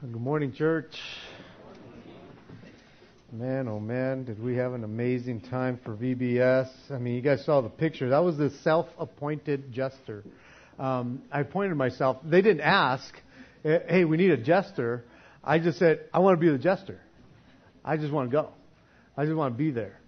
Good morning, church. Man, oh man, did we have an amazing time for VBS. I mean, you guys saw the picture. That was the self appointed jester. Um, I appointed myself. They didn't ask, eh, hey, we need a jester. I just said, I want to be the jester. I just want to go. I just want to be there.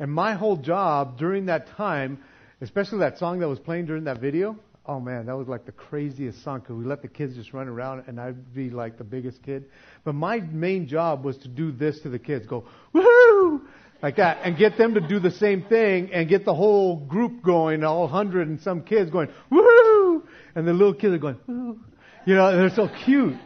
And my whole job during that time, especially that song that was playing during that video, Oh man, that was like the craziest song because we let the kids just run around and I'd be like the biggest kid. But my main job was to do this to the kids, go woohoo, like that, and get them to do the same thing and get the whole group going, all hundred and some kids going woohoo, and the little kids are going woo, you know, they're so cute.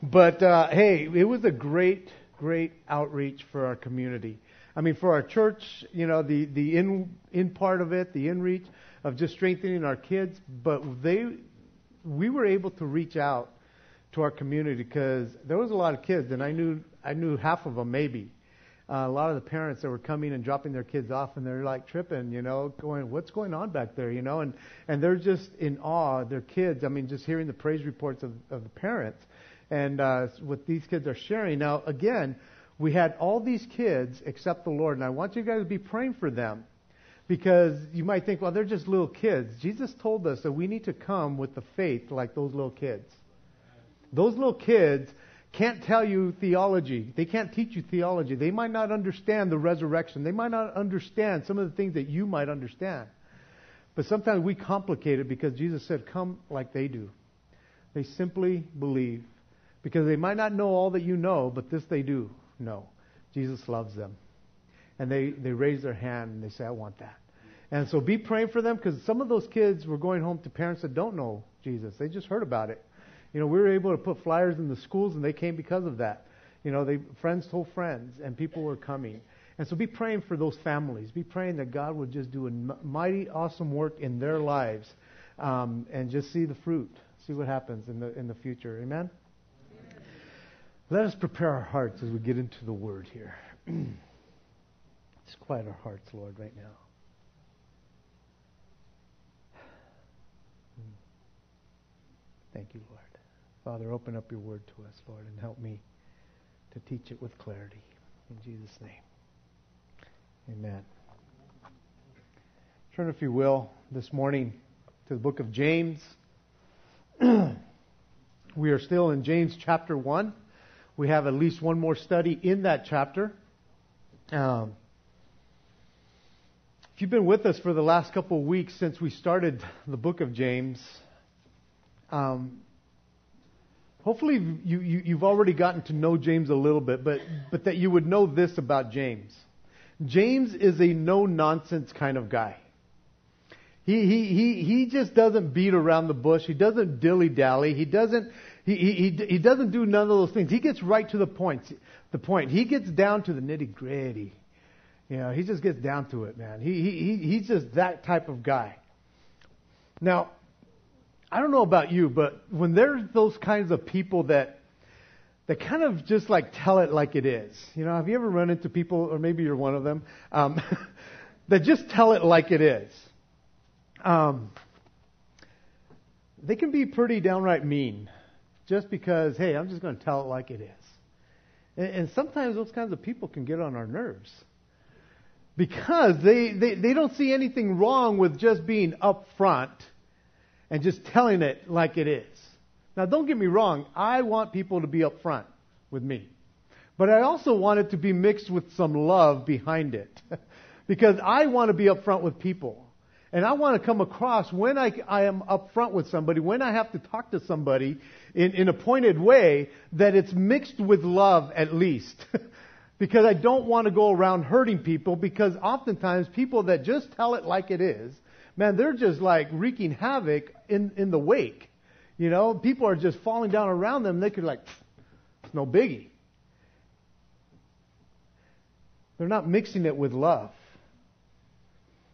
But uh, hey, it was a great, great outreach for our community. I mean, for our church, you know, the the in in part of it, the in reach of just strengthening our kids, but they, we were able to reach out to our community because there was a lot of kids, and I knew I knew half of them maybe. Uh, a lot of the parents that were coming and dropping their kids off, and they're like tripping, you know, going, "What's going on back there?" You know, and and they're just in awe. Their kids. I mean, just hearing the praise reports of of the parents, and uh, what these kids are sharing. Now, again, we had all these kids accept the Lord, and I want you guys to be praying for them because you might think, well, they're just little kids. Jesus told us that we need to come with the faith like those little kids. Those little kids can't tell you theology. They can't teach you theology. They might not understand the resurrection. They might not understand some of the things that you might understand. But sometimes we complicate it because Jesus said, come like they do. They simply believe. Because they might not know all that you know, but this they do know. Jesus loves them and they, they raise their hand and they say, I want that. And so be praying for them because some of those kids were going home to parents that don't know Jesus. They just heard about it. You know, we were able to put flyers in the schools and they came because of that. You know, they friends told friends and people were coming. And so be praying for those families. Be praying that God would just do a mighty, awesome work in their lives um, and just see the fruit, see what happens in the in the future. Amen. Amen. Let us prepare our hearts as we get into the Word here. Just quiet our hearts, Lord, right now. Thank you, Lord. Father, open up your word to us, Lord, and help me to teach it with clarity. In Jesus' name. Amen. Turn, if you will, this morning to the book of James. we are still in James chapter 1. We have at least one more study in that chapter. Um, if you've been with us for the last couple of weeks since we started the book of James, um, hopefully you, you, have already gotten to know James a little bit, but, but that you would know this about James. James is a no nonsense kind of guy. He, he, he, he just doesn't beat around the bush. He doesn't dilly dally. He doesn't, he, he, he doesn't do none of those things. He gets right to the point. The point. He gets down to the nitty gritty. You know, he just gets down to it, man. He he, he, he's just that type of guy. Now, I don't know about you, but when there's those kinds of people that that kind of just like tell it like it is, you know, have you ever run into people, or maybe you're one of them, um, that just tell it like it is? Um, they can be pretty downright mean, just because, hey, I'm just going to tell it like it is. And, and sometimes those kinds of people can get on our nerves because they, they, they don't see anything wrong with just being upfront and just telling it like it is. Now, don't get me wrong, I want people to be upfront with me. But I also want it to be mixed with some love behind it. because I want to be upfront with people. And I want to come across when I, I am upfront with somebody, when I have to talk to somebody in, in a pointed way, that it's mixed with love at least. because I don't want to go around hurting people because oftentimes people that just tell it like it is, man, they're just like wreaking havoc in, in the wake. You know, people are just falling down around them. They could like, it's no biggie. They're not mixing it with love.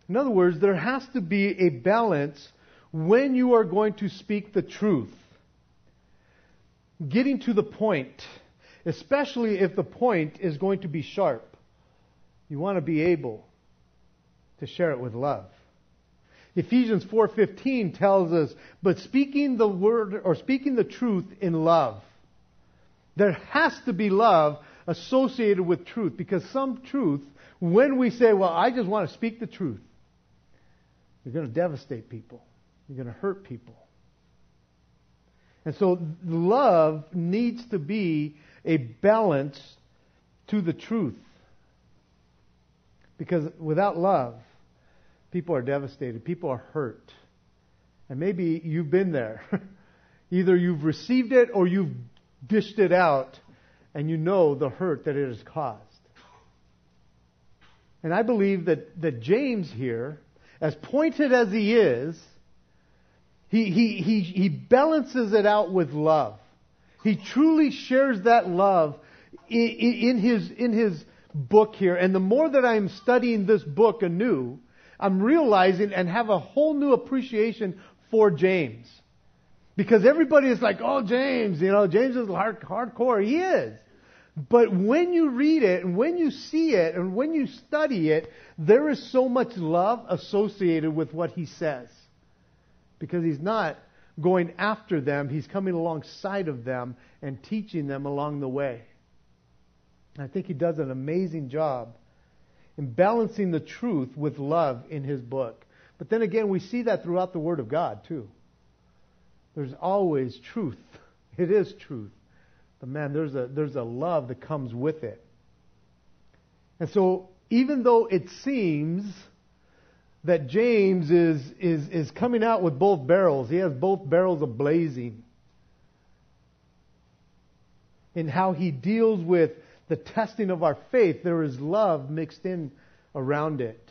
In other words, there has to be a balance when you are going to speak the truth. Getting to the point especially if the point is going to be sharp. You want to be able to share it with love. Ephesians 4:15 tells us, "But speaking the word or speaking the truth in love There has to be love associated with truth because some truth, when we say, well, I just want to speak the truth, you're going to devastate people. You're going to hurt people. And so love needs to be a balance to the truth. Because without love, people are devastated, people are hurt. And maybe you've been there. Either you've received it or you've dished it out and you know the hurt that it has caused. And I believe that, that James here, as pointed as he is, he, he, he, he balances it out with love. He truly shares that love in, his, in his book here. And the more that I'm studying this book anew, I'm realizing and have a whole new appreciation for James. Because everybody is like, oh, James, you know, James is hard, hardcore. He is. But when you read it and when you see it and when you study it, there is so much love associated with what he says. Because he's not going after them, he's coming alongside of them and teaching them along the way. I think he does an amazing job in balancing the truth with love in his book. But then again, we see that throughout the Word of God, too. There's always truth. It is truth. But man, there's a, there's a love that comes with it. And so, even though it seems that James is, is, is coming out with both barrels, he has both barrels of blazing in how he deals with the testing of our faith, there is love mixed in around it.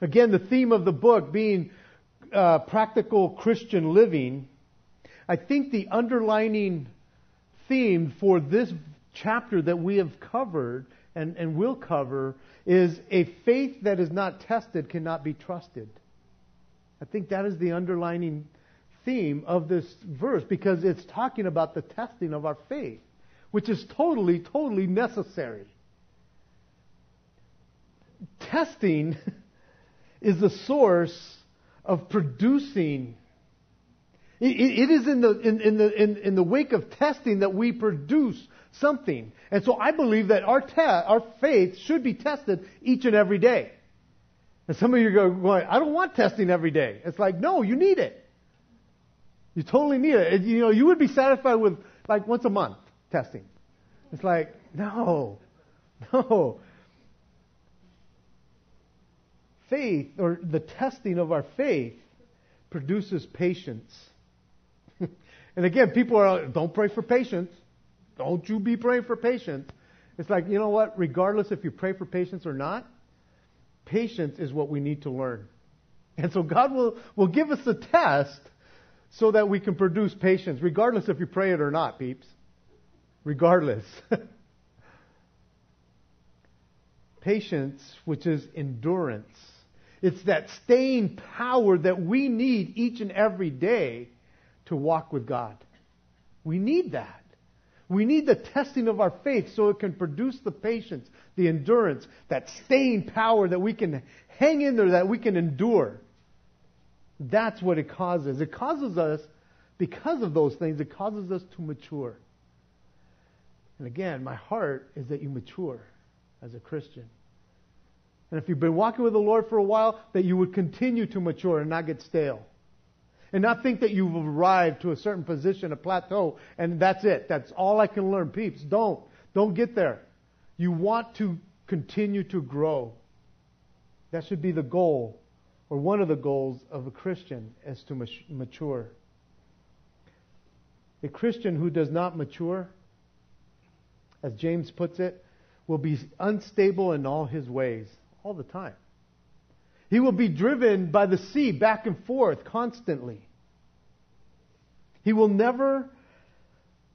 Again, the theme of the book being uh, practical Christian living. I think the underlining theme for this chapter that we have covered and, and will cover is a faith that is not tested cannot be trusted. I think that is the underlining theme of this verse because it's talking about the testing of our faith, which is totally, totally necessary. Testing is the source of producing it is in the, in, in, the, in, in the wake of testing that we produce something. And so I believe that our, te- our faith should be tested each and every day. And some of you are going, I don't want testing every day. It's like, no, you need it. You totally need it. You know, you would be satisfied with like once a month testing. It's like, no, no. Faith, or the testing of our faith, produces patience. And again, people are, don't pray for patience. Don't you be praying for patience. It's like, you know what? Regardless if you pray for patience or not, patience is what we need to learn. And so God will, will give us a test so that we can produce patience, regardless if you pray it or not, peeps. Regardless. patience, which is endurance. It's that staying power that we need each and every day to walk with God. We need that. We need the testing of our faith so it can produce the patience, the endurance, that staying power that we can hang in there, that we can endure. That's what it causes. It causes us, because of those things, it causes us to mature. And again, my heart is that you mature as a Christian. And if you've been walking with the Lord for a while, that you would continue to mature and not get stale. And not think that you've arrived to a certain position, a plateau, and that's it. That's all I can learn. Peeps, don't. Don't get there. You want to continue to grow. That should be the goal, or one of the goals of a Christian, is to mature. A Christian who does not mature, as James puts it, will be unstable in all his ways, all the time. He will be driven by the sea back and forth constantly. He will never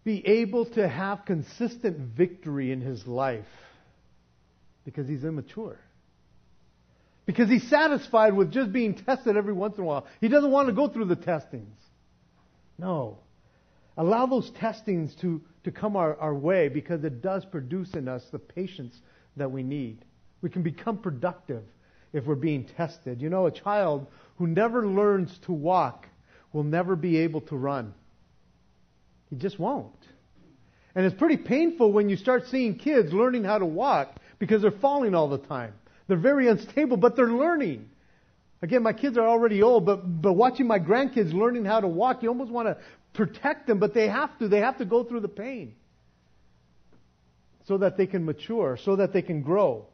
be able to have consistent victory in his life because he's immature. Because he's satisfied with just being tested every once in a while. He doesn't want to go through the testings. No. Allow those testings to, to come our, our way because it does produce in us the patience that we need. We can become productive if we're being tested. You know, a child who never learns to walk will never be able to run. He just won't. And it's pretty painful when you start seeing kids learning how to walk because they're falling all the time. They're very unstable, but they're learning. Again, my kids are already old, but, but watching my grandkids learning how to walk, you almost want to protect them, but they have to. They have to go through the pain so that they can mature, so that they can grow.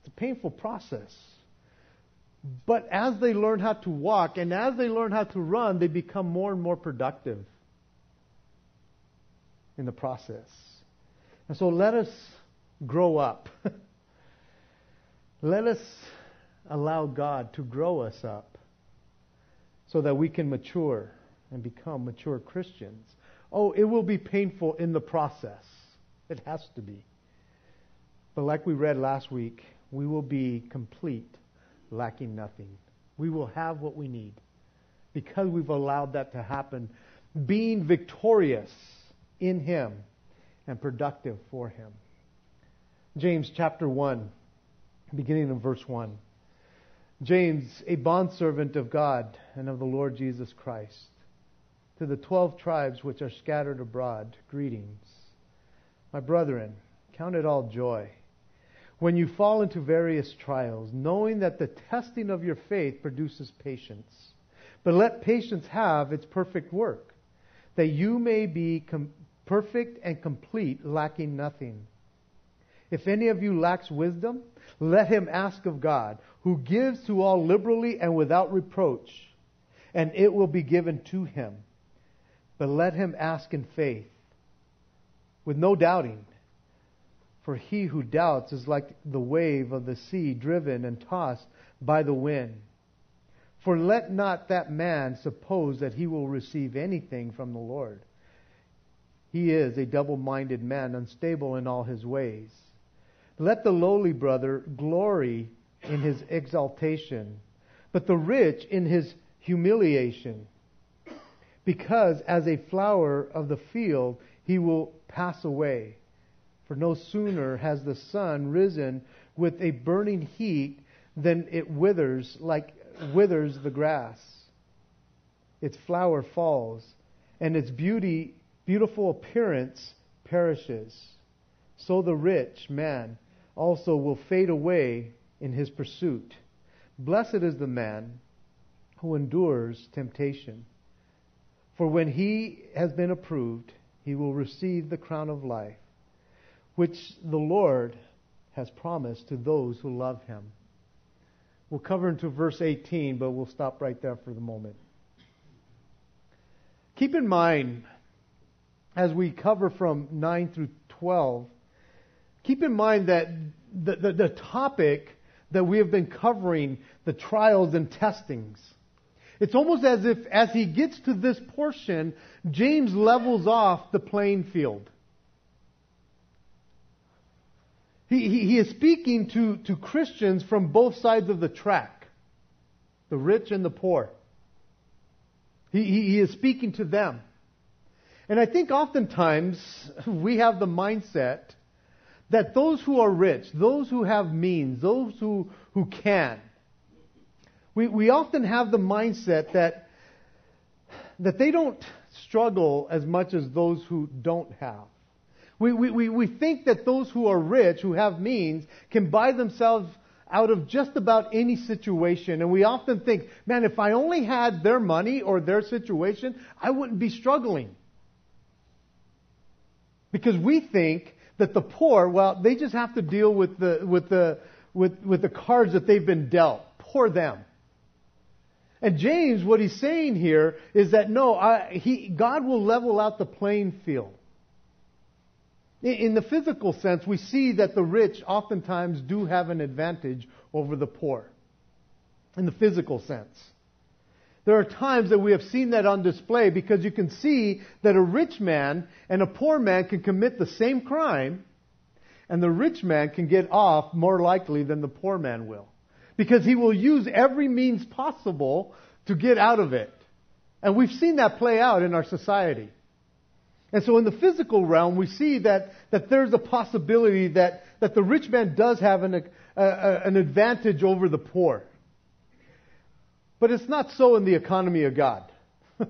It's a painful process. But as they learn how to walk and as they learn how to run, they become more and more productive in the process. And so let us grow up. let us allow God to grow us up so that we can mature and become mature Christians. Oh, it will be painful in the process. It has to be. But like we read last week, we will be complete, lacking nothing. We will have what we need because we've allowed that to happen, being victorious in Him and productive for Him. James chapter 1, beginning in verse 1. James, a bondservant of God and of the Lord Jesus Christ, to the twelve tribes which are scattered abroad, greetings. My brethren, count it all joy when you fall into various trials, knowing that the testing of your faith produces patience. But let patience have its perfect work, that you may be com- perfect and complete, lacking nothing. If any of you lacks wisdom, let him ask of God, who gives to all liberally and without reproach, and it will be given to him. But let him ask in faith, with no doubting. For he who doubts is like the wave of the sea driven and tossed by the wind. For let not that man suppose that he will receive anything from the Lord. He is a double minded man, unstable in all his ways. Let the lowly brother glory in his exaltation, but the rich in his humiliation. Because as a flower of the field, he will pass away. For no sooner has the sun risen with a burning heat than it withers like withers the grass. Its flower falls, and its beauty beautiful appearance perishes. So the rich man also will fade away in his pursuit. Blessed is the man who endures temptation. For when he has been approved, he will receive the crown of life, which the Lord has promised to those who love him. We'll cover into verse 18, but we'll stop right there for the moment. Keep in mind, as we cover from 9 through 12, keep in mind that the, the, the topic that we have been covering, the trials and testings, it's almost as if as he gets to this portion, James levels off the playing field. He, he, he, is speaking to, to Christians from both sides of the track, the rich and the poor. He, he, he is speaking to them. And I think oftentimes we have the mindset that those who are rich, those who have means, those who, who can, we, we often have the mindset that, that they don't struggle as much as those who don't have. We, we, we think that those who are rich, who have means, can buy themselves out of just about any situation. And we often think, man, if I only had their money or their situation, I wouldn't be struggling. Because we think that the poor, well, they just have to deal with the, with the, with, with the cards that they've been dealt. Poor them. And James, what he's saying here is that no, I, he, God will level out the playing field. In, the physical sense, we see that the rich oftentimes do have an advantage over the poor. In the physical sense. There are times that we have seen that on display because you can see that a rich man and a poor man can commit the same crime, and the rich man can get off more likely than the poor man will because he will use every means possible to get out of it. And we've seen that play out in our society. And so in the physical realm, we see that, that there's a possibility that, that the rich man does have an, a, a, an advantage over the poor. But it's not so in the economy of God.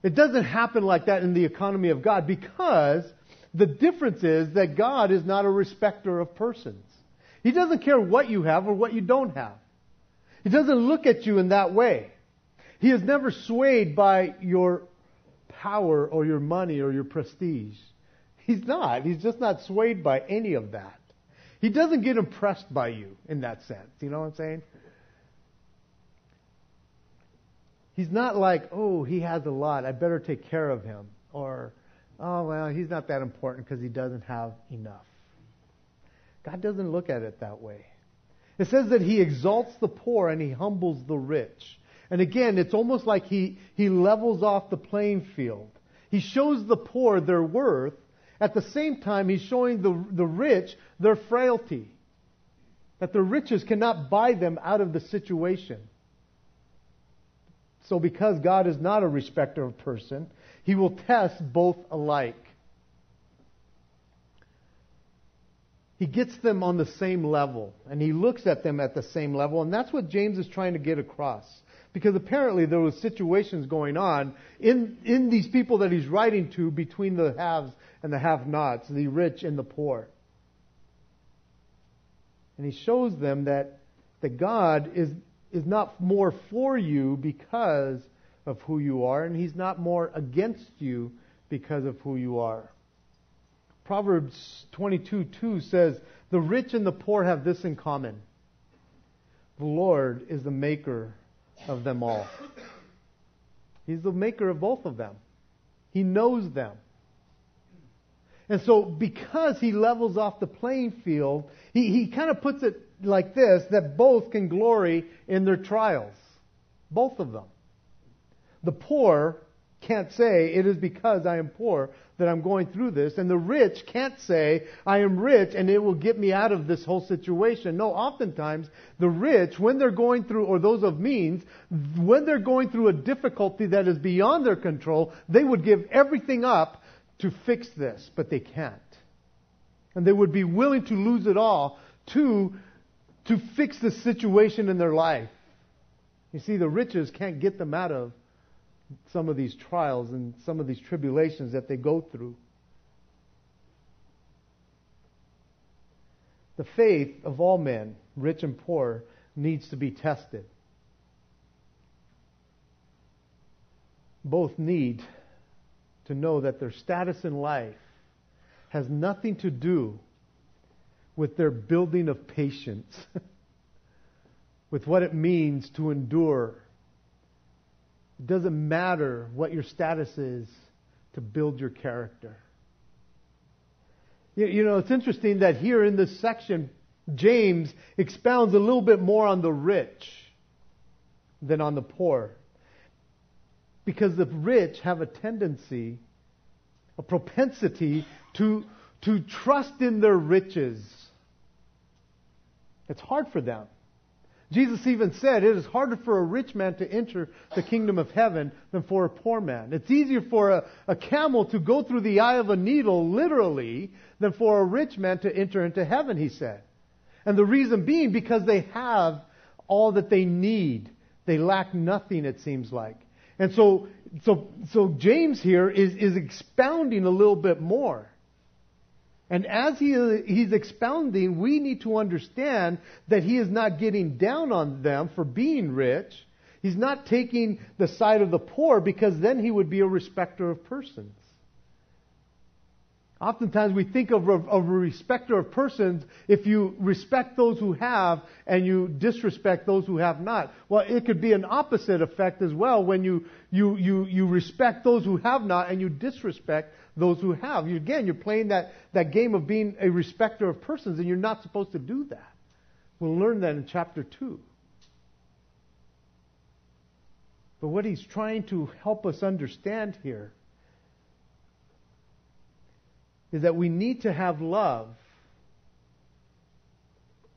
It doesn't happen like that in the economy of God because the difference is that God is not a respecter of persons. He doesn't care what you have or what you don't have. He doesn't look at you in that way. He is never swayed by your power or your money or your prestige. He's not. He's just not swayed by any of that. He doesn't get impressed by you in that sense. You know what I'm saying? He's not like, oh, he has a lot. I better take care of him. Or, oh, well, he's not that important because he doesn't have enough. God doesn't look at it that way. It says that he exalts the poor and he humbles the rich. And again, it's almost like he, he levels off the playing field. He shows the poor their worth. At the same time, he's showing the, the rich their frailty. That the riches cannot buy them out of the situation. So, because God is not a respecter of person, he will test both alike. He gets them on the same level, and he looks at them at the same level, and that's what James is trying to get across. Because apparently there was situations going on in, in these people that he's writing to between the haves and the have-nots, the rich and the poor. And he shows them that, that God is, is not more for you because of who you are, and He's not more against you because of who you are. Proverbs 22 2 says, The rich and the poor have this in common. The Lord is the maker of them all. He's the maker of both of them. He knows them. And so, because he levels off the playing field, he, he kind of puts it like this that both can glory in their trials. Both of them. The poor can't say, it is because I am poor that I'm going through this. And the rich can't say, I am rich and it will get me out of this whole situation. No, oftentimes the rich, when they're going through, or those of means, when they're going through a difficulty that is beyond their control, they would give everything up to fix this, but they can't. And they would be willing to lose it all to, to fix the situation in their life. You see, the riches can't get them out of some of these trials and some of these tribulations that they go through. The faith of all men, rich and poor, needs to be tested. Both need to know that their status in life has nothing to do with their building of patience, with what it means to endure. It doesn't matter what your status is to build your character. You know, it's interesting that here in this section, James expounds a little bit more on the rich than on the poor because the rich have a tendency, a propensity to, to trust in their riches. It's hard for them. Jesus even said it is harder for a rich man to enter the kingdom of heaven than for a poor man. It's easier for a, a, camel to go through the eye of a needle, literally, than for a rich man to enter into heaven, he said. And the reason being because they have all that they need. They lack nothing, it seems like. And so, so, so James here is, is expounding a little bit more. And as he, he's expounding, we need to understand that he is not getting down on them for being rich. He's not taking the side of the poor because then he would be a respecter of persons. Oftentimes we think of, of, a respecter of persons if you respect those who have and you disrespect those who have not. Well, it could be an opposite effect as well when you, you, you, you respect those who have not and you disrespect those who have. You, again, you're playing that, that game of being a respecter of persons and you're not supposed to do that. We'll learn that in chapter 2. But what he's trying to help us understand here is that we need to have love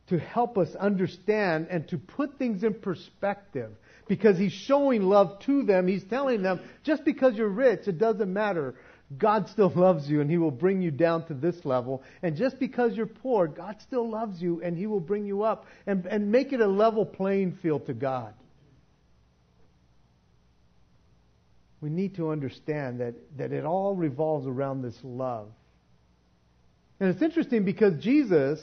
to help us understand and to put things in perspective. Because he's showing love to them. He's telling them, just because you're rich, it doesn't matter. God still loves you and he will bring you down to this level. And just because you're poor, God still loves you and he will bring you up and, and make it a level playing field to God. we need to understand that, that it all revolves around this love. And it's interesting because Jesus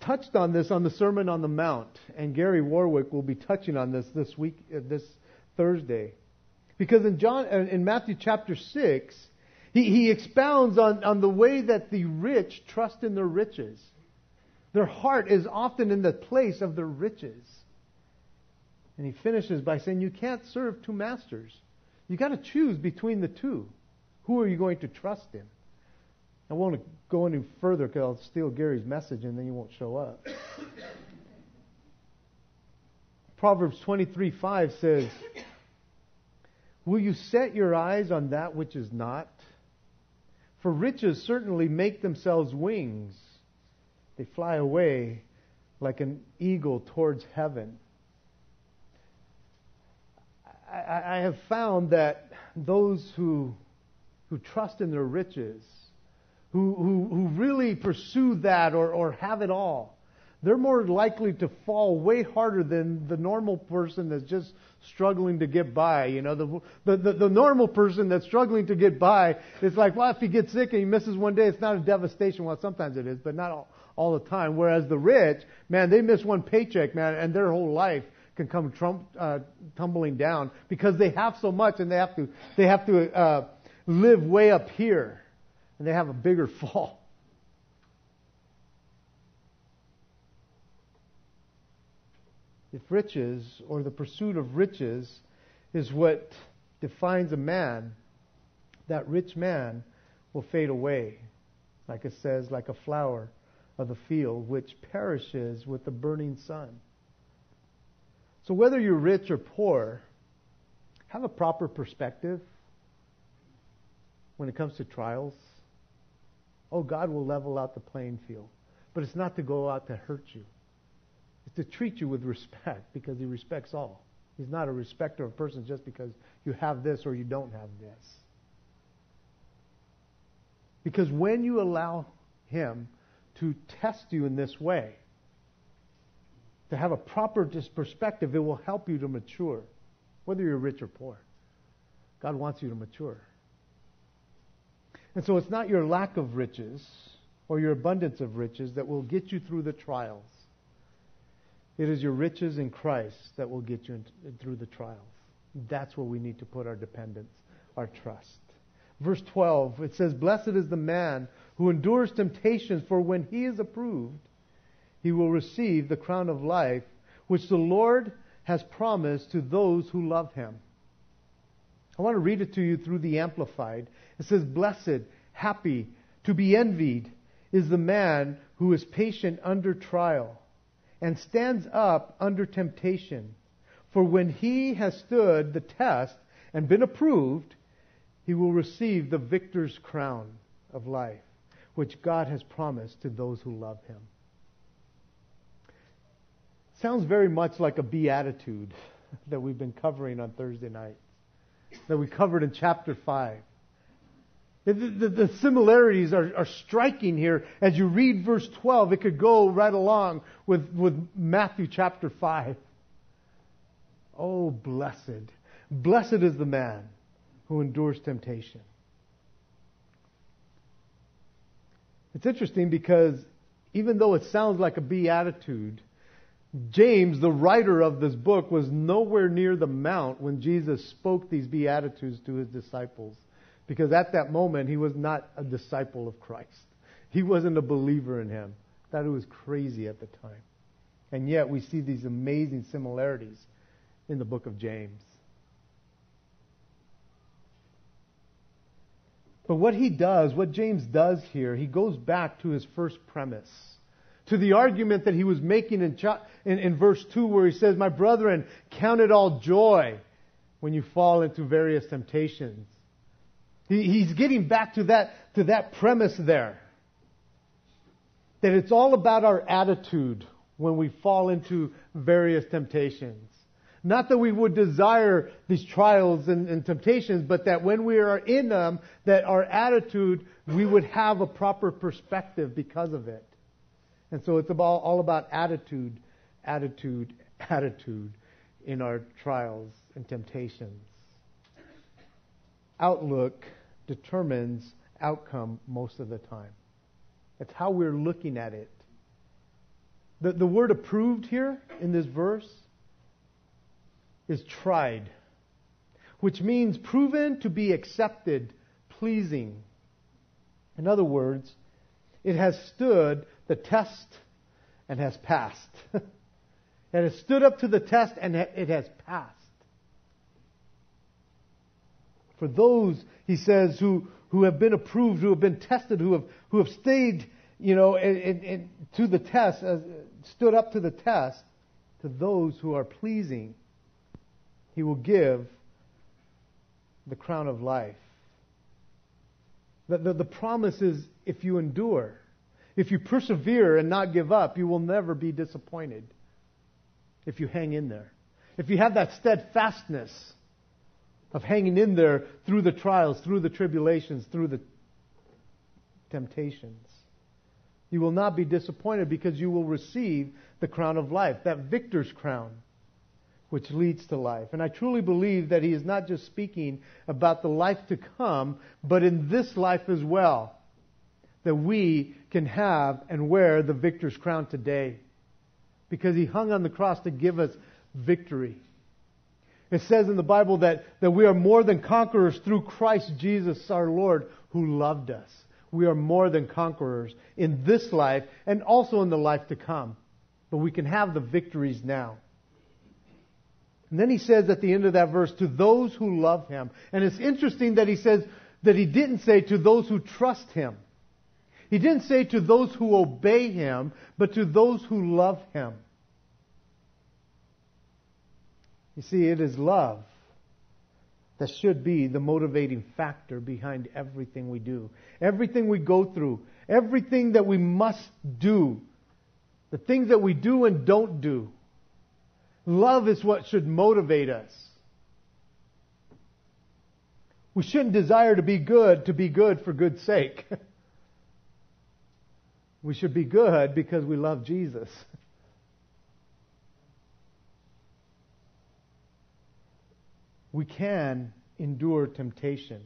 touched on this on the Sermon on the Mount, and Gary Warwick will be touching on this this week, uh, this Thursday, because in John, uh, in Matthew chapter six, he, he expounds on, on the way that the rich trust in their riches. Their heart is often in the place of their riches. And he finishes by saying, You can't serve two masters. You got to choose between the two. Who are you going to trust in? I won't go any further because I'll steal Gary's message and then you won't show up. Proverbs 23 5 says, Will you set your eyes on that which is not? For riches certainly make themselves wings. They fly away like an eagle towards heaven. I, I have found that those who, who trust in their riches, who, who, who really pursue that or, or have it all, they're more likely to fall way harder than the normal person that's just struggling to get by. You know, the, the, the, the, normal person that's struggling to get by, it's like, well, if he gets sick and he misses one day, it's not a devastation. Well, sometimes it is, but not all, all the time. Whereas the rich, man, they miss one paycheck, man, and their whole life can come trump, uh, tumbling down because they have so much and they have to they have to uh, live way up here and they have a bigger fall. If riches or the pursuit of riches is what defines a man, that rich man will fade away, like it says, like a flower of the field, which perishes with the burning sun. So whether you're rich or poor, have a proper perspective when it comes to trials. Oh, God will level out the playing field. But it's not to go out to hurt you. It's to treat you with respect because he respects all. He's not a respecter of persons just because you have this or you don't have this. Because when you allow him to test you in this way, to have a proper perspective, it will help you to mature, whether you're rich or poor. God wants you to mature. And so it's not your lack of riches or your abundance of riches that will get you through the trials. It is your riches in Christ that will get you through the trials. That's where we need to put our dependence, our trust. Verse 12, it says, Blessed is the man who endures temptations, for when he is approved, he will receive the crown of life which the Lord has promised to those who love him. I want to read it to you through the Amplified. It says, Blessed, happy, to be envied is the man who is patient under trial and stands up under temptation. For when he has stood the test and been approved, he will receive the victor's crown of life, which God has promised to those who love him. Sounds very much like a beatitude that we've been covering on Thursday night, that we covered in chapter 5. The, the, the, similarities are, are striking here. As you read verse 12, it could go right along with, with Matthew chapter 5. Oh, blessed. Blessed is the man who endures temptation. It's interesting because even though it sounds like a beatitude, James, the writer of this book, was nowhere near the Mount when Jesus spoke these Beatitudes to his disciples. Because at that moment, he was not a disciple of Christ. He wasn't a believer in him. Thought it was crazy at the time. And yet, we see these amazing similarities in the book of James. But what he does, what James does here, he goes back to his first premise to the argument that he was making in, in, in verse 2 where he says, My brethren, count it all joy when you fall into various temptations. He, he's getting back to that, to that premise there. That it's all about our attitude when we fall into various temptations. Not that we would desire these trials and, and, temptations, but that when we are in them, that our attitude, we would have a proper perspective because of it. And so it's about, all about attitude, attitude, attitude in our trials and temptations. outlook determines outcome most of the time. It's how we're looking at it. The, the word approved here in this verse is tried, which means proven to be accepted, pleasing. In other words, it has stood the test and has passed. it has stood up to the test and it has passed. For those, he says, who, who have been approved, who have been tested, who have, who have stayed, you know, in, in, to the test, uh, stood up to the test, to those who are pleasing, he will give the crown of life. The, the, the promise is if you endure, if you persevere and not give up, you will never be disappointed if you hang in there. If you have that steadfastness of hanging in there through the trials, through the tribulations, through the temptations. You will not be disappointed because you will receive the crown of life, that victor's crown, which leads to life. And I truly believe that he is not just speaking about the life to come, but in this life as well, that we can have and wear the victor's crown today. Because he hung on the cross to give us victory. It says in the Bible that, that we are more than conquerors through Christ Jesus our Lord who loved us. We are more than conquerors in this life and also in the life to come. But we can have the victories now. And then he says at the end of that verse, to those who love him. And it's interesting that he says that he didn't say to those who trust him. He didn't say to those who obey him, but to those who love him. You see, it is love that should be the motivating factor behind everything we do. Everything we go through, everything that we must do, the things that we do and don't do. Love is what should motivate us. We shouldn't desire to be good to be good for good's sake. we should be good because we love Jesus. we can endure temptation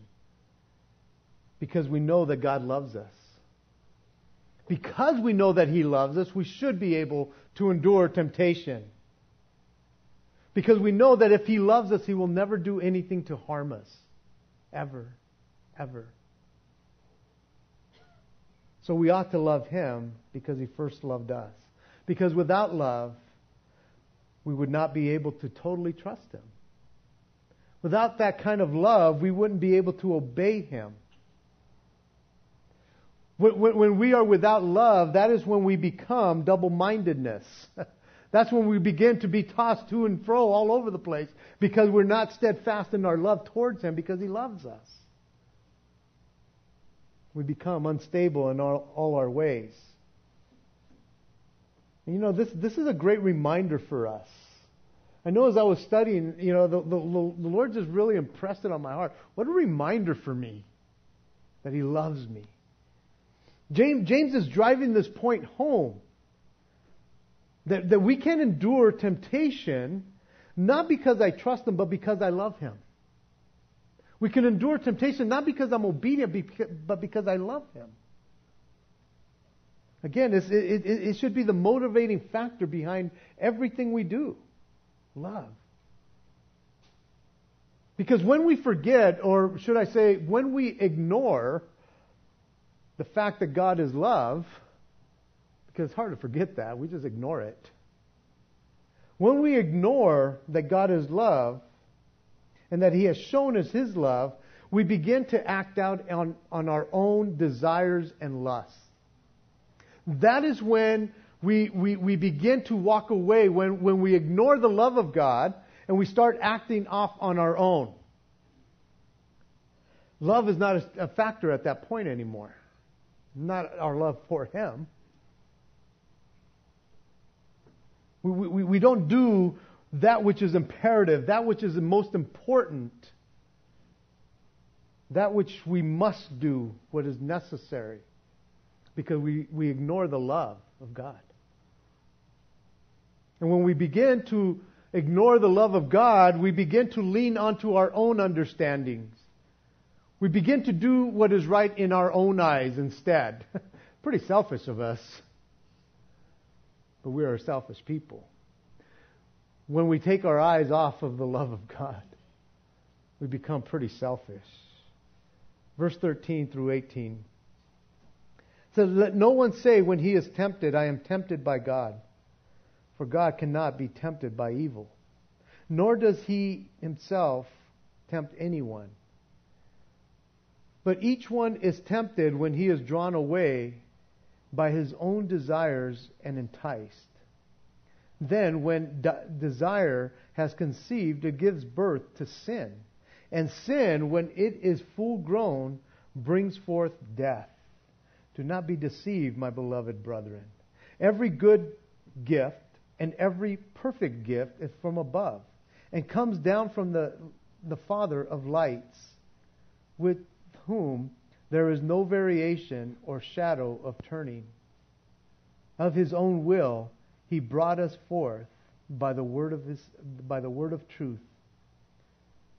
because we know that God loves us. Because we know that He loves us, we should be able to endure temptation. Because we know that if He loves us, He will never do anything to harm us. Ever. Ever. So we ought to love Him because He first loved us. Because without love, we would not be able to totally trust Him. Without that kind of love, we wouldn't be able to obey Him. When we are without love, that is when we become double mindedness. That's when we begin to be tossed to and fro all over the place because we're not steadfast in our love towards Him because He loves us. We become unstable in all, all our ways. And you know, this, this is a great reminder for us. I know as I was studying, you know, the, the, the Lord just really impressed it on my heart. What a reminder for me that He loves me. James, James is driving this point home that, that we can endure temptation not because I trust Him, but because I love Him. We can endure temptation not because I'm obedient, but because I love Him. Again, it, it, it should be the motivating factor behind everything we do love. Because when we forget, or should I say, when we ignore the fact that God is love, because it's hard to forget that, we just ignore it. When we ignore that God is love and that He has shown us His love, we begin to act out on, on our own desires and lusts. That is when we, we, we begin to walk away when, when we ignore the love of God and we start acting off on our own. Love is not a, a factor at that point anymore. Not our love for Him. We, we, we don't do that which is imperative, that which is most important, that which we must do, what is necessary, because we, we ignore the love of God. And when we begin to ignore the love of God, we begin to lean onto our own understandings, We begin to do what is right in our own eyes instead. Pretty selfish of us. But we are a selfish people. When we take our eyes off of the love of God, we become pretty selfish. Verse 13 through 18 says, Let no one say when he is tempted, I am tempted by God. For God cannot be tempted by evil, nor does he himself tempt anyone. But each one is tempted when he is drawn away by his own desires and enticed. Then, when de- desire has conceived, it gives birth to sin. And sin, when it is full grown, brings forth death. Do not be deceived, my beloved brethren. Every good gift and every perfect gift is from above and comes down from the, the Father of lights, with whom there is no variation or shadow of turning. Of his own will, he brought us forth by the word of his, by the word of truth,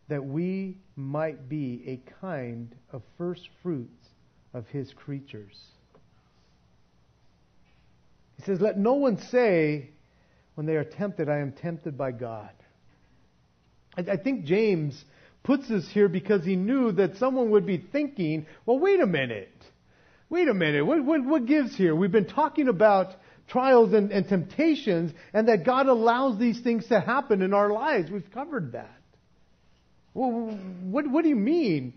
that we might be a kind of first fruits of his creatures. He says, Let no one say when they are tempted, I am tempted by God. I, I think James puts this here because he knew that someone would be thinking, well, wait a minute. Wait a minute. What, what, what gives here? We've been talking about trials and, and temptations and that God allows these things to happen in our lives. We've covered that. Well, what, what do you mean?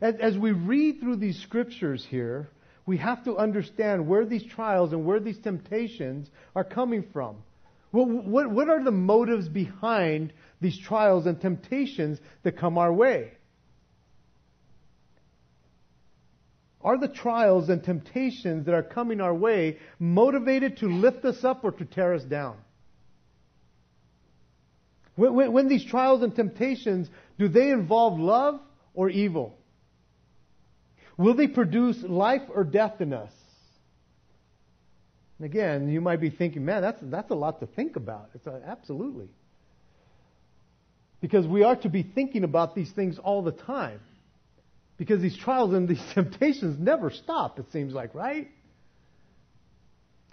As, as we read through these scriptures here, we have to understand where these trials and where these temptations are coming from. What, what, what are the motives behind these trials and temptations that come our way? Are the trials and temptations that are coming our way motivated to lift us up or to tear us down? When, when, when these trials and temptations, do they involve love or evil? Will they produce life or death in us? And again, you might be thinking, man, that's, that's a lot to think about. It's a, absolutely. Because we are to be thinking about these things all the time. Because these trials and these temptations never stop, it seems like, right?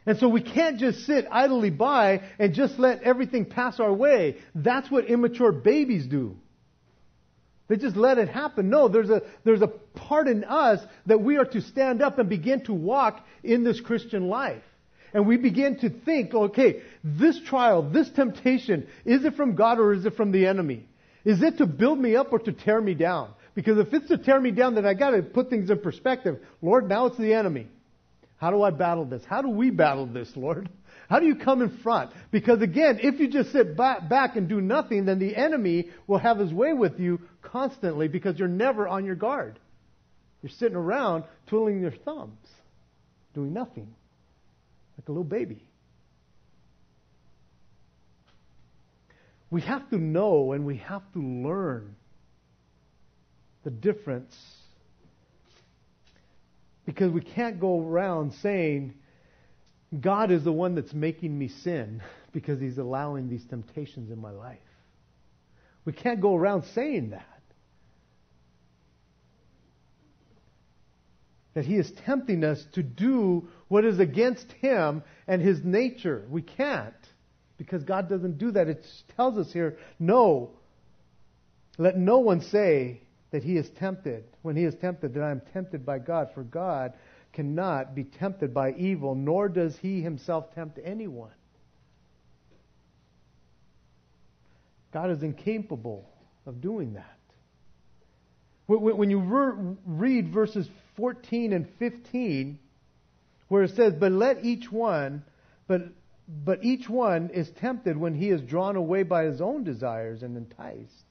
And so we can't just sit idly by and just let everything pass our way. That's what immature babies do. They just let it happen. No, there's a, there's a part in us that we are to stand up and begin to walk in this Christian life. And we begin to think, okay, this trial, this temptation, is it from God or is it from the enemy? Is it to build me up or to tear me down? Because if it's to tear me down, then I gotta put things in perspective. Lord, now it's the enemy. How do I battle this? How do we battle this, Lord? How do you come in front? Because again, if you just sit back and do nothing, then the enemy will have his way with you constantly because you're never on your guard. You're sitting around twiddling your thumbs, doing nothing, like a little baby. We have to know and we have to learn the difference because we can't go around saying, God is the one that's making me sin because he's allowing these temptations in my life. We can't go around saying that. That he is tempting us to do what is against him and his nature. We can't because God doesn't do that. It tells us here, no, let no one say that he is tempted, when he is tempted, that I am tempted by God, for God cannot be tempted by evil, nor does he himself tempt anyone. God is incapable of doing that. When you read verses 14 and 15, where it says, But let each one, but, but each one is tempted when he is drawn away by his own desires and enticed.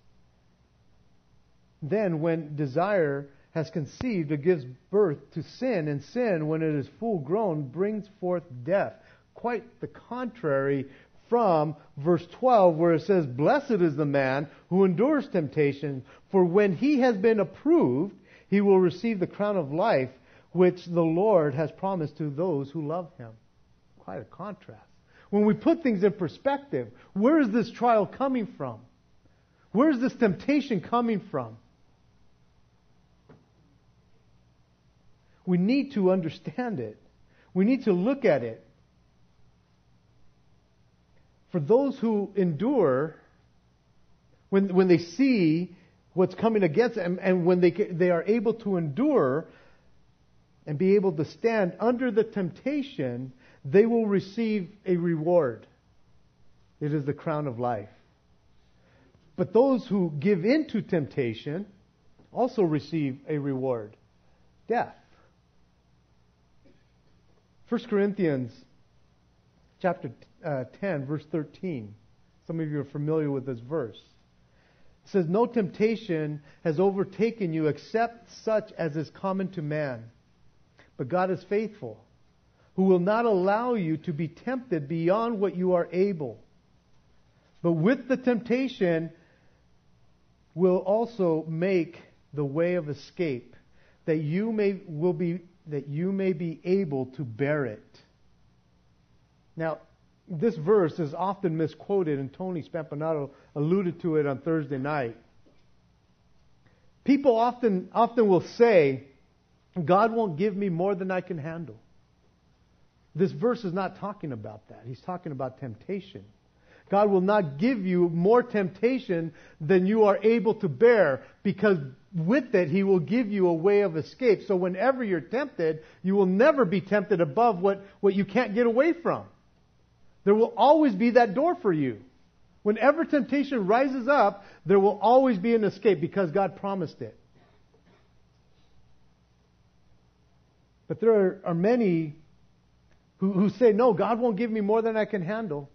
Then, when desire has conceived, it gives birth to sin, and sin, when it is full grown, brings forth death. Quite the contrary from verse 12, where it says, Blessed is the man who endures temptation, for when he has been approved, he will receive the crown of life which the Lord has promised to those who love him. Quite a contrast. When we put things in perspective, where is this trial coming from? Where's this temptation coming from? We need to understand it. We need to look at it. For those who endure, when, when they see what's coming against them, and when they, they are able to endure and be able to stand under the temptation, they will receive a reward. It is the crown of life. But those who give in to temptation also receive a reward death. 1 Corinthians chapter uh, 10, verse 13. Some of you are familiar with this verse. It says, No temptation has overtaken you except such as is common to man. But God is faithful, who will not allow you to be tempted beyond what you are able. But with the temptation will also make the way of escape, that you may will be that you may be able to bear it. Now, this verse is often misquoted, and Tony Spampanato alluded to it on Thursday night. People often, often will say, God won't give me more than I can handle. This verse is not talking about that. He's talking about temptation. God will not give you more temptation than you are able to bear because with it He will give you a way of escape. So whenever you're tempted, you will never be tempted above what, what you can't get away from. There will always be that door for you. Whenever temptation rises up, there will always be an escape because God promised it. But there are, are many who, who say, no, God won't give me more than I can handle.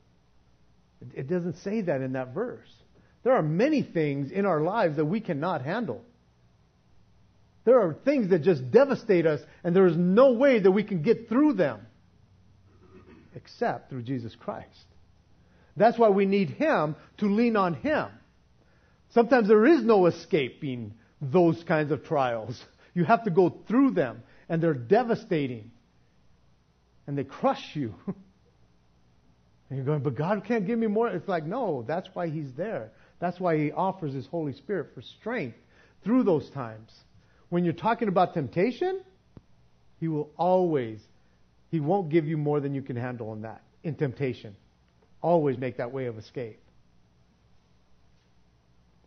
It doesn't say that in that verse. There are many things in our lives that we cannot handle. There are things that just devastate us, and there is no way that we can get through them except through Jesus Christ. That's why we need Him to lean on Him. Sometimes there is no escaping those kinds of trials. You have to go through them, and they're devastating, and they crush you. And you're going, but God can't give me more. It's like, no, that's why He's there. That's why He offers His Holy Spirit for strength through those times. When you're talking about temptation, He will always, He won't give you more than you can handle in that, in temptation. Always make that way of escape.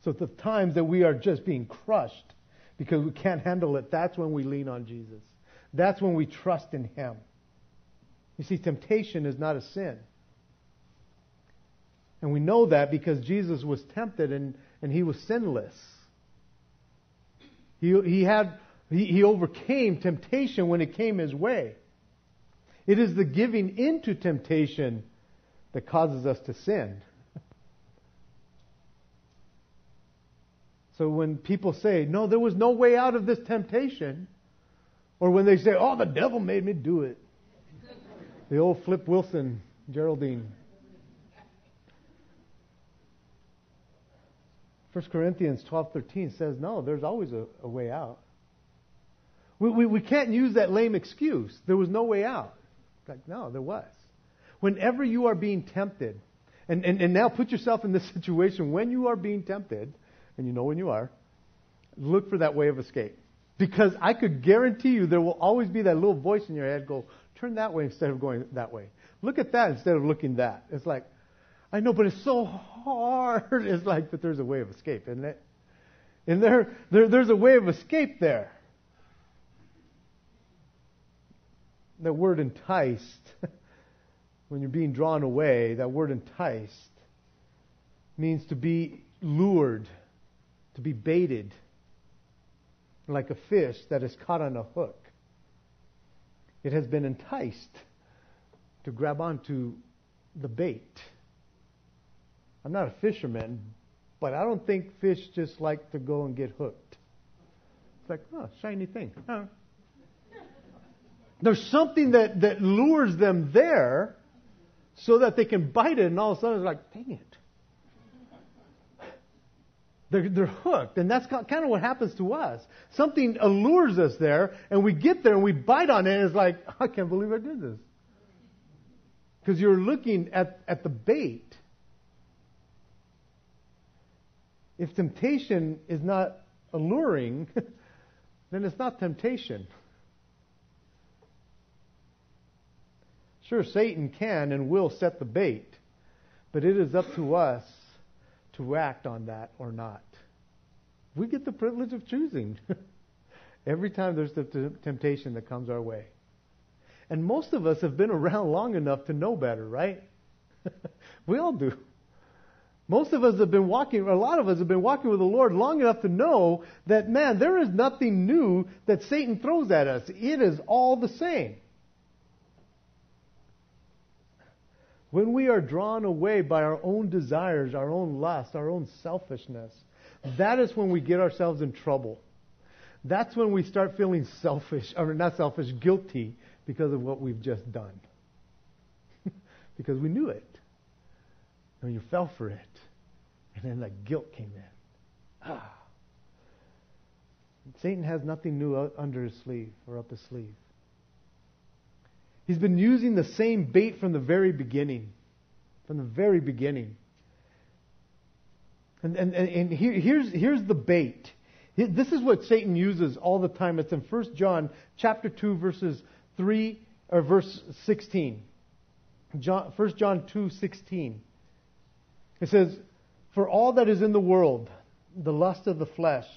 So the times that we are just being crushed because we can't handle it, that's when we lean on Jesus. That's when we trust in Him. You see, temptation is not a sin. And we know that because Jesus was tempted and, and he was sinless. He, he, had, he, he overcame temptation when it came his way. It is the giving into temptation that causes us to sin. So when people say, no, there was no way out of this temptation, or when they say, oh, the devil made me do it. The old Flip Wilson, Geraldine. 1 Corinthians 12:13 says, no, there's always a, a way out. We, we, we can't use that lame excuse. There was no way out. Like, no, there was. Whenever you are being tempted, and, and, and now put yourself in this situation when you are being tempted, and you know when you are, look for that way of escape. Because I could guarantee you there will always be that little voice in your head go, turn that way instead of going that way. Look at that instead of looking that. It's like, I know, but it's so hard. It's like, but there's a way of escape, isn't it? And there, there there's a way of escape there. That word enticed, when you're being drawn away, that word enticed means to be lured, to be baited, like a fish that is caught on a hook. It has been enticed to grab onto the bait. I'm not a fisherman, but I don't think fish just like to go and get hooked. It's like, oh, shiny thing. Huh. There's something that, that lures them there so that they can bite it, and all of a sudden it's like, dang it. They're, they're hooked, and that's kind of what happens to us. Something allures us there, and we get there and we bite on it, and it's like, I can't believe I did this. Because you're looking at, at the bait If temptation is not alluring, then it's not temptation. Sure, Satan can and will set the bait, but it is up to us to act on that or not. We get the privilege of choosing every time there's the temptation that comes our way. And most of us have been around long enough to know better, right? we all do. Most of us have been walking, a lot of us have been walking with the Lord long enough to know that, man, there is nothing new that Satan throws at us. It is all the same. When we are drawn away by our own desires, our own lust, our own selfishness, that is when we get ourselves in trouble. That's when we start feeling selfish, or not selfish, guilty because of what we've just done. because we knew it. You fell for it. And then the guilt came in. Ah. Satan has nothing new under his sleeve or up his sleeve. He's been using the same bait from the very beginning. From the very beginning. And, and, and here, here's, here's the bait. This is what Satan uses all the time. It's in 1 John chapter 2 verses 3 or verse 16. John, 1 John 2:16. It says, "For all that is in the world, the lust of the flesh,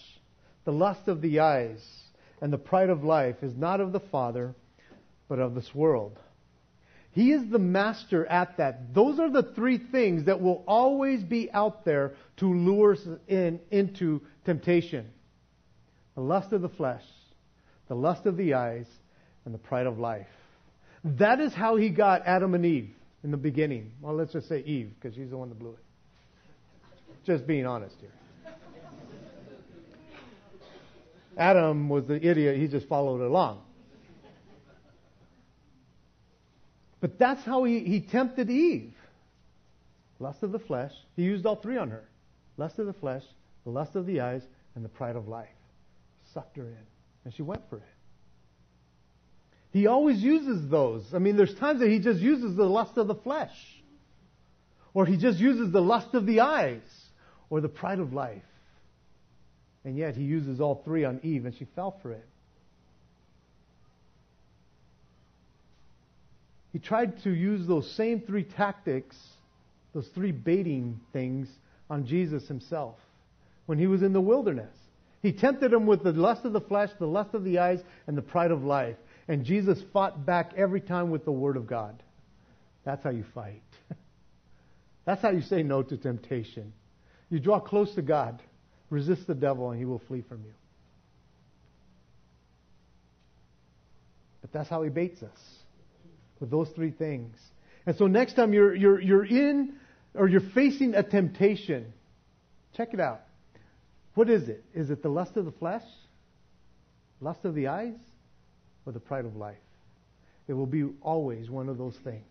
the lust of the eyes, and the pride of life is not of the Father, but of this world. He is the master at that. Those are the three things that will always be out there to lure us in, into temptation the lust of the flesh, the lust of the eyes, and the pride of life. That is how he got Adam and Eve in the beginning. Well, let's just say Eve, because she's the one that blew it. Just being honest here. Adam was the idiot, he just followed along. But that's how he, he tempted Eve. Lust of the flesh. He used all three on her. Lust of the flesh, the lust of the eyes, and the pride of life. Sucked her in. And she went for it. He always uses those. I mean, there's times that he just uses the lust of the flesh. Or he just uses the lust of the eyes. Or the pride of life. And yet he uses all three on Eve and she fell for it. he tried to use those same three tactics, those three baiting things, on Jesus himself when he was in the wilderness. He tempted him with the lust of the flesh, the lust of the eyes, and the pride of life. And Jesus fought back every time with the Word of God. That's how you fight. That's how you say no to temptation. You draw close to God, resist the devil, and he will flee from you. But that's how he baits us with those three things. And so next time you're, you're, you're in or you're facing a temptation, check it out. What is it? Is it the lust of the flesh, lust of the eyes, or the pride of life? It will be always one of those things.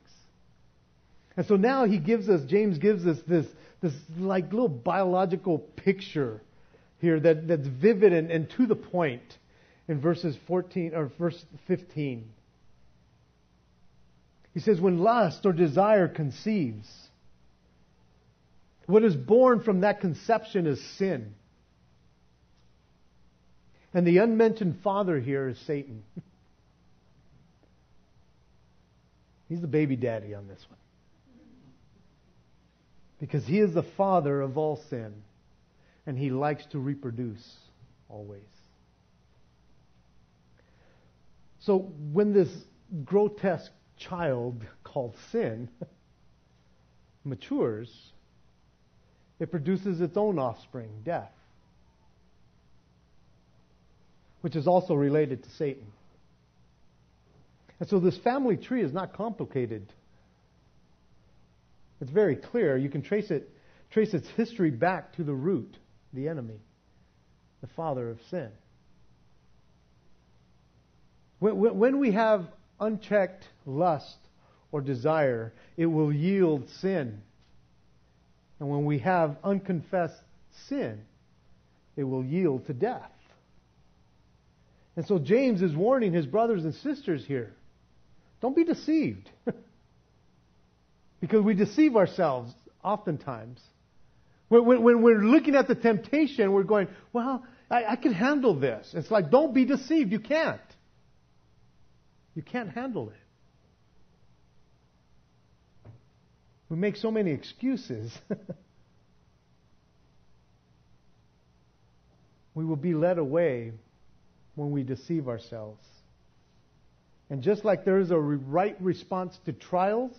And so now he gives us, James gives us this, this like little biological picture here that, that's vivid and, and to the point in verses 14 or verse 15. He says, when lust or desire conceives, what is born from that conception is sin. And the unmentioned father here is Satan. He's the baby daddy on this one. Because he is the father of all sin. And he likes to reproduce always. So when this grotesque child called sin matures, it produces its own offspring, death, which is also related to Satan. And so this family tree is not complicated. It's very clear. You can trace it, trace its history back to the root, the enemy, the father of sin. When, when we have unchecked lust or desire, it will yield sin. And when we have unconfessed sin, it will yield to death. And so James is warning his brothers and sisters here don't be deceived. because we deceive ourselves oftentimes When, when, we're looking at the temptation, we're going, well, I, I can handle this. It's like, don't be deceived. You can't. You can't handle it. We make so many excuses. we will be led away when we deceive ourselves. And just like there is a right response to trials,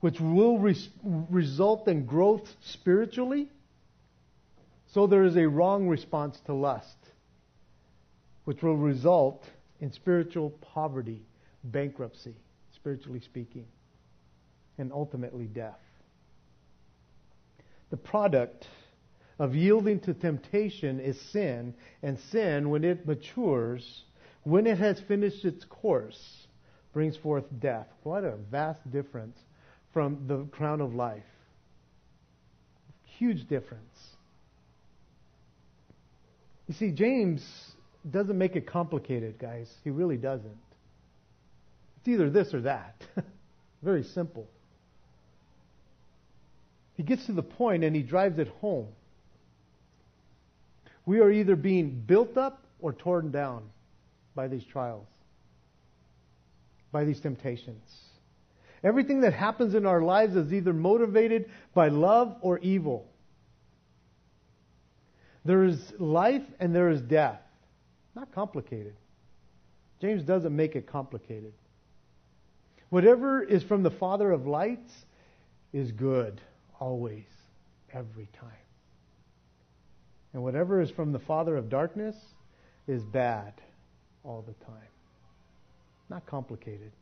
which will res- result in growth spiritually, so there is a wrong response to lust, which will result in spiritual poverty, bankruptcy, spiritually speaking, and ultimately death. The product of yielding to temptation is sin, and sin, when it matures, when it has finished its course, brings forth death. What a vast difference from the crown of life. Huge difference. You see, James doesn't make it complicated, guys. He really doesn't. It's either this or that. Very simple. He gets to the point and he drives it home. We are either being built up or torn down by these trials, by these temptations. Everything that happens in our lives is either motivated by love or evil. There is life and there is death. Not complicated. James doesn't make it complicated. Whatever is from the Father of lights is good, always, every time. And whatever is from the Father of darkness is bad all the time. Not complicated.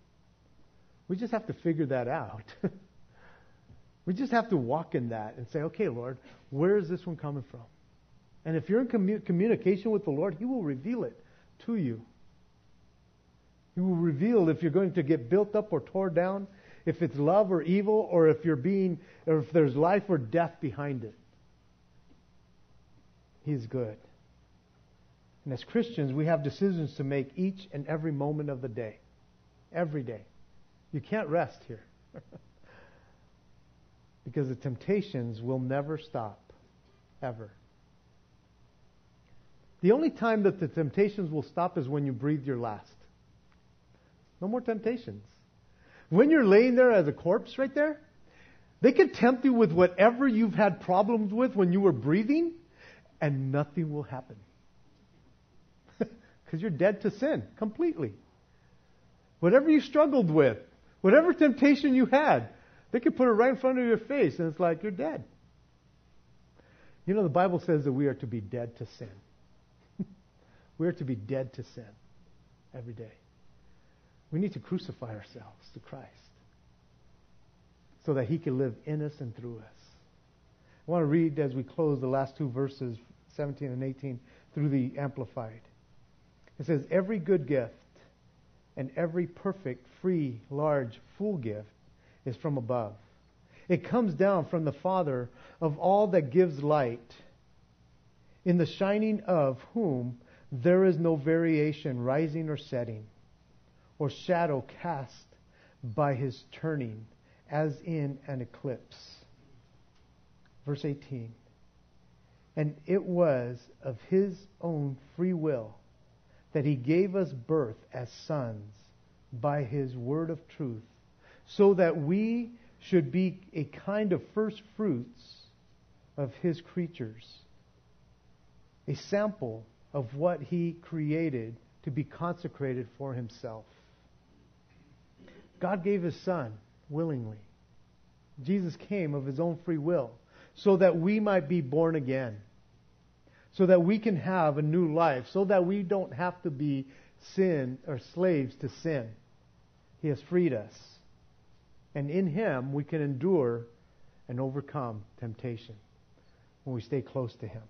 We just have to figure that out. we just have to walk in that and say, okay, Lord, where is this one coming from? And if you're in commu- communication with the Lord, He will reveal it to you. He will reveal if you're going to get built up or torn down, if it's love or evil, or if you're being, or if there's life or death behind it. He's good. And as Christians, we have decisions to make each and every moment of the day. Every day. You can't rest here. because the temptations will never stop. Ever. The only time that the temptations will stop is when you breathe your last. No more temptations. When you're laying there as a corpse right there, they can tempt you with whatever you've had problems with when you were breathing, and nothing will happen. Because you're dead to sin completely. Whatever you struggled with, Whatever temptation you had, they could put it right in front of your face, and it's like you're dead. You know, the Bible says that we are to be dead to sin. we are to be dead to sin every day. We need to crucify ourselves to Christ so that He can live in us and through us. I want to read as we close the last two verses, 17 and 18, through the Amplified. It says, Every good gift and every perfect, free, large, full gift is from above. It comes down from the Father of all that gives light, in the shining of whom there is no variation rising or setting, or shadow cast by his turning, as in an eclipse. Verse 18. And it was of his own free will that he gave us birth as sons by his word of truth, so that we should be a kind of first fruits of his creatures, a sample of what he created to be consecrated for himself. God gave his son willingly. Jesus came of his own free will so that we might be born again so that we can have a new life, so that we don't have to be sin or slaves to sin. He has freed us. And in Him we can endure and overcome temptation when we stay close to Him.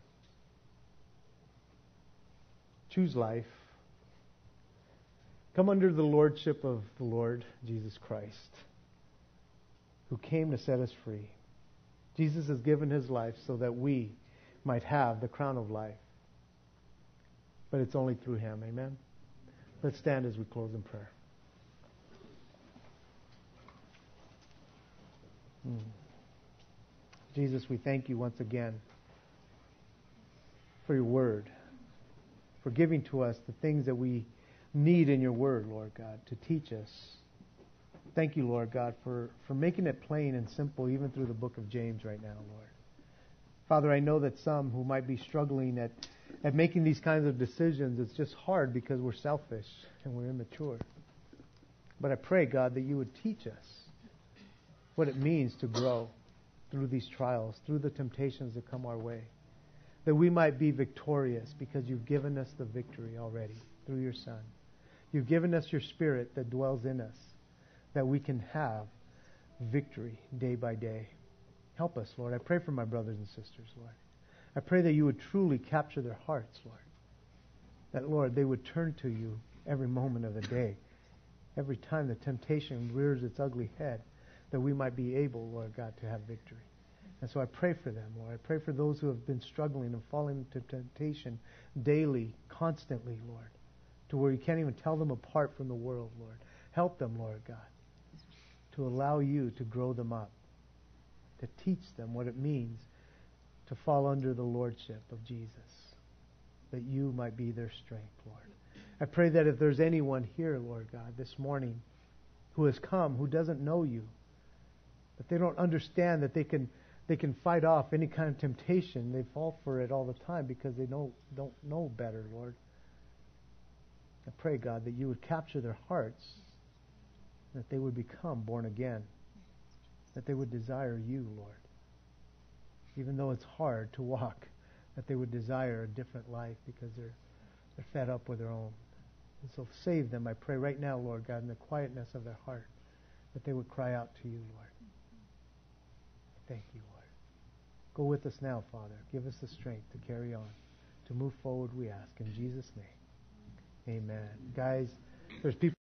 Choose life. Come under the lordship of the Lord Jesus Christ, who came to set us free. Jesus has given His life so that we might have the crown of life. But it's only through him. Amen? Let's stand as we close in prayer. Hmm. Jesus, we thank you once again for your word, for giving to us the things that we need in your word, Lord God, to teach us. Thank you, Lord God, for, for making it plain and simple even through the book of James right now, Lord. Father, I know that some who might be struggling at, at making these kinds of decisions, it's just hard because we're selfish and we're immature. But I pray, God, that you would teach us what it means to grow through these trials, through the temptations that come our way. That we might be victorious because you've given us the victory already through your Son. You've given us your Spirit that dwells in us, that we can have victory day by day. Help us, Lord. I pray for my brothers and sisters, Lord. I pray that you would truly capture their hearts, Lord. That, Lord, they would turn to you every moment of the day. Every time the temptation rears its ugly head, that we might be able, Lord God, to have victory. And so I pray for them, Lord. I pray for those who have been struggling and falling into temptation daily, constantly, Lord, to where you can't even tell them apart from the world, Lord. Help them, Lord God, to allow you to grow them up, to teach them what it means to fall under the lordship of Jesus, that you might be their strength, Lord. I pray that if there's anyone here, Lord God, this morning who has come who doesn't know you, that they don't understand that they can they can fight off any kind of temptation. They fall for it all the time because they don't don't know better, Lord. I pray, God, that you would capture their hearts, that they would become born again, that they would desire you, Lord. Even though it's hard to walk, that they would desire a different life because they're they're fed up with their own. And so save them, I pray right now, Lord God, in the quietness of their heart, that they would cry out to you, Lord. Thank you, Lord. Go with us now, Father. Give us the strength to carry on, to move forward, we ask. In Jesus' name, amen. Guys, there's people.